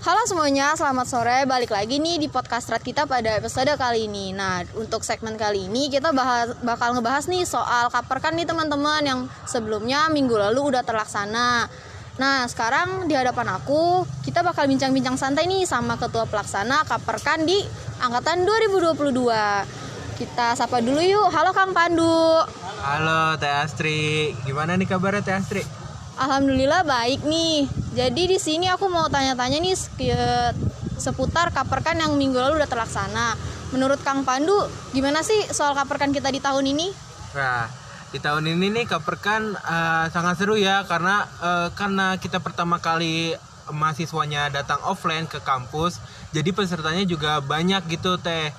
Halo semuanya, selamat sore. Balik lagi nih di podcast Red kita pada episode kali ini. Nah, untuk segmen kali ini kita bahas, bakal ngebahas nih soal kaperkan nih teman-teman yang sebelumnya minggu lalu udah terlaksana. Nah, sekarang di hadapan aku kita bakal bincang-bincang santai nih sama ketua pelaksana kaperkan di angkatan 2022. Kita sapa dulu yuk. Halo Kang Pandu. Halo Teh Astri, gimana nih kabarnya Teh Astri? Alhamdulillah baik nih. Jadi di sini aku mau tanya-tanya nih seputar kaperkan yang minggu lalu udah terlaksana. Menurut Kang Pandu, gimana sih soal kaperkan kita di tahun ini? Nah, di tahun ini nih kaperkan uh, sangat seru ya karena uh, karena kita pertama kali mahasiswanya datang offline ke kampus, jadi pesertanya juga banyak gitu teh.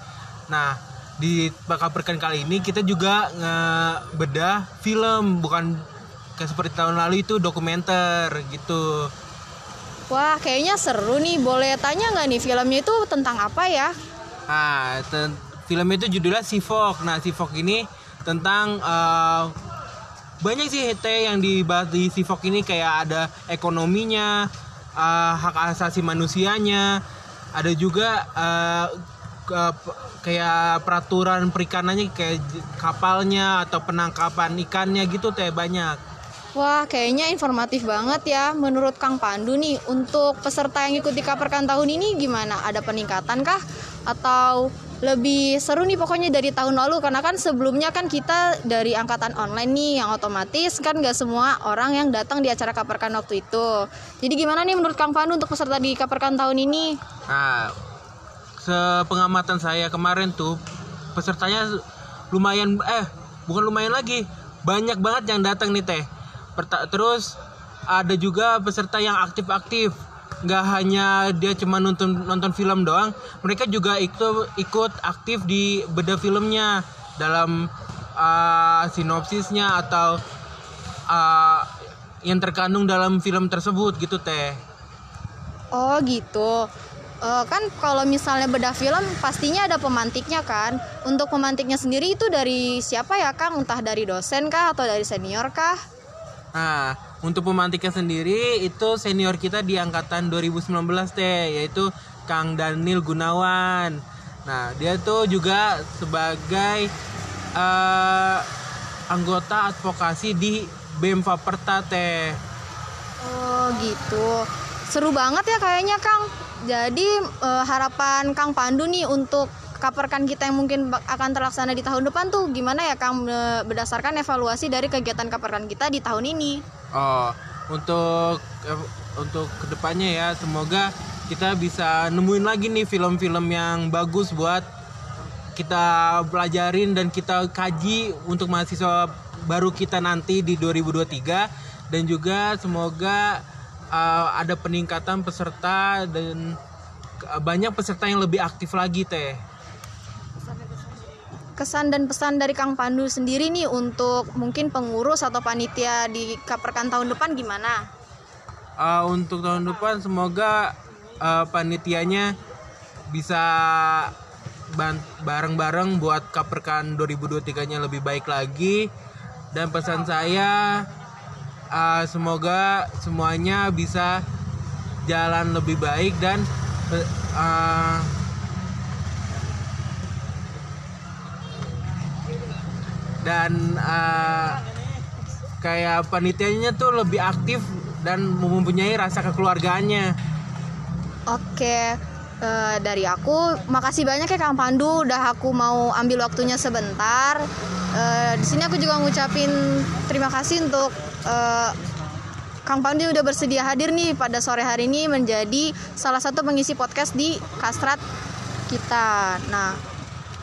Nah, di kaperkan kali ini kita juga ngebedah film bukan kayak seperti tahun lalu itu dokumenter gitu. Wah kayaknya seru nih. Boleh tanya nggak nih filmnya itu tentang apa ya? Ah ten- film itu judulnya Sifok nah Sifok ini tentang uh, banyak sih teh yang dibahas di Sifok ini. Kayak ada ekonominya uh, hak asasi manusianya. Ada juga uh, kayak peraturan perikanannya kayak kapalnya atau penangkapan ikannya gitu teh banyak Wah, kayaknya informatif banget ya. Menurut Kang Pandu nih, untuk peserta yang ikuti Kaperkan tahun ini gimana? Ada peningkatan kah? Atau lebih seru nih pokoknya dari tahun lalu? Karena kan sebelumnya kan kita dari angkatan online nih, yang otomatis kan gak semua orang yang datang di acara Kaperkan waktu itu. Jadi gimana nih menurut Kang Pandu untuk peserta di Kaperkan tahun ini? Nah, sepengamatan saya kemarin tuh, pesertanya lumayan, eh bukan lumayan lagi, banyak banget yang datang nih teh terus ada juga peserta yang aktif-aktif. Nggak hanya dia cuma nonton nonton film doang mereka juga ikut ikut aktif di beda filmnya. Dalam uh, sinopsisnya atau uh, yang terkandung dalam film tersebut gitu teh. Oh gitu. Uh, kan kalau misalnya beda film pastinya ada pemantiknya kan? Untuk pemantiknya sendiri itu dari siapa ya kang? Entah dari dosen kah atau dari senior kah Nah, untuk pemantiknya sendiri itu senior kita di angkatan 2019 teh yaitu Kang Daniel Gunawan. Nah, dia tuh juga sebagai uh, anggota advokasi di BEM Faperta teh. Oh, gitu. Seru banget ya kayaknya Kang. Jadi uh, harapan Kang Pandu nih untuk kaperkan kita yang mungkin akan terlaksana di tahun depan tuh gimana ya Kang berdasarkan evaluasi dari kegiatan kaperkan kita di tahun ini? Oh, untuk untuk ke depannya ya semoga kita bisa nemuin lagi nih film-film yang bagus buat kita pelajarin dan kita kaji untuk mahasiswa baru kita nanti di 2023 dan juga semoga uh, ada peningkatan peserta dan banyak peserta yang lebih aktif lagi teh kesan dan pesan dari Kang Pandu sendiri nih untuk mungkin pengurus atau panitia di Kaperkan tahun depan gimana? Uh, untuk tahun depan semoga uh, panitianya bisa bareng-bareng buat Kaperkan 2023-nya lebih baik lagi dan pesan saya uh, semoga semuanya bisa jalan lebih baik dan uh, dan uh, kayak panitianya tuh lebih aktif dan mempunyai rasa kekeluargaannya. Oke, uh, dari aku makasih banyak ya Kang Pandu udah aku mau ambil waktunya sebentar. Uh, di sini aku juga ngucapin terima kasih untuk uh, Kang Pandu udah bersedia hadir nih pada sore hari ini menjadi salah satu pengisi podcast di Kastrat kita. Nah,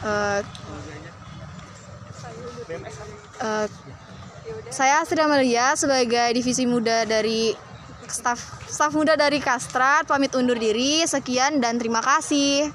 uh, Uh, saya Astrid Amelia sebagai divisi muda dari staf staf muda dari Kastrat pamit undur diri. Sekian dan terima kasih.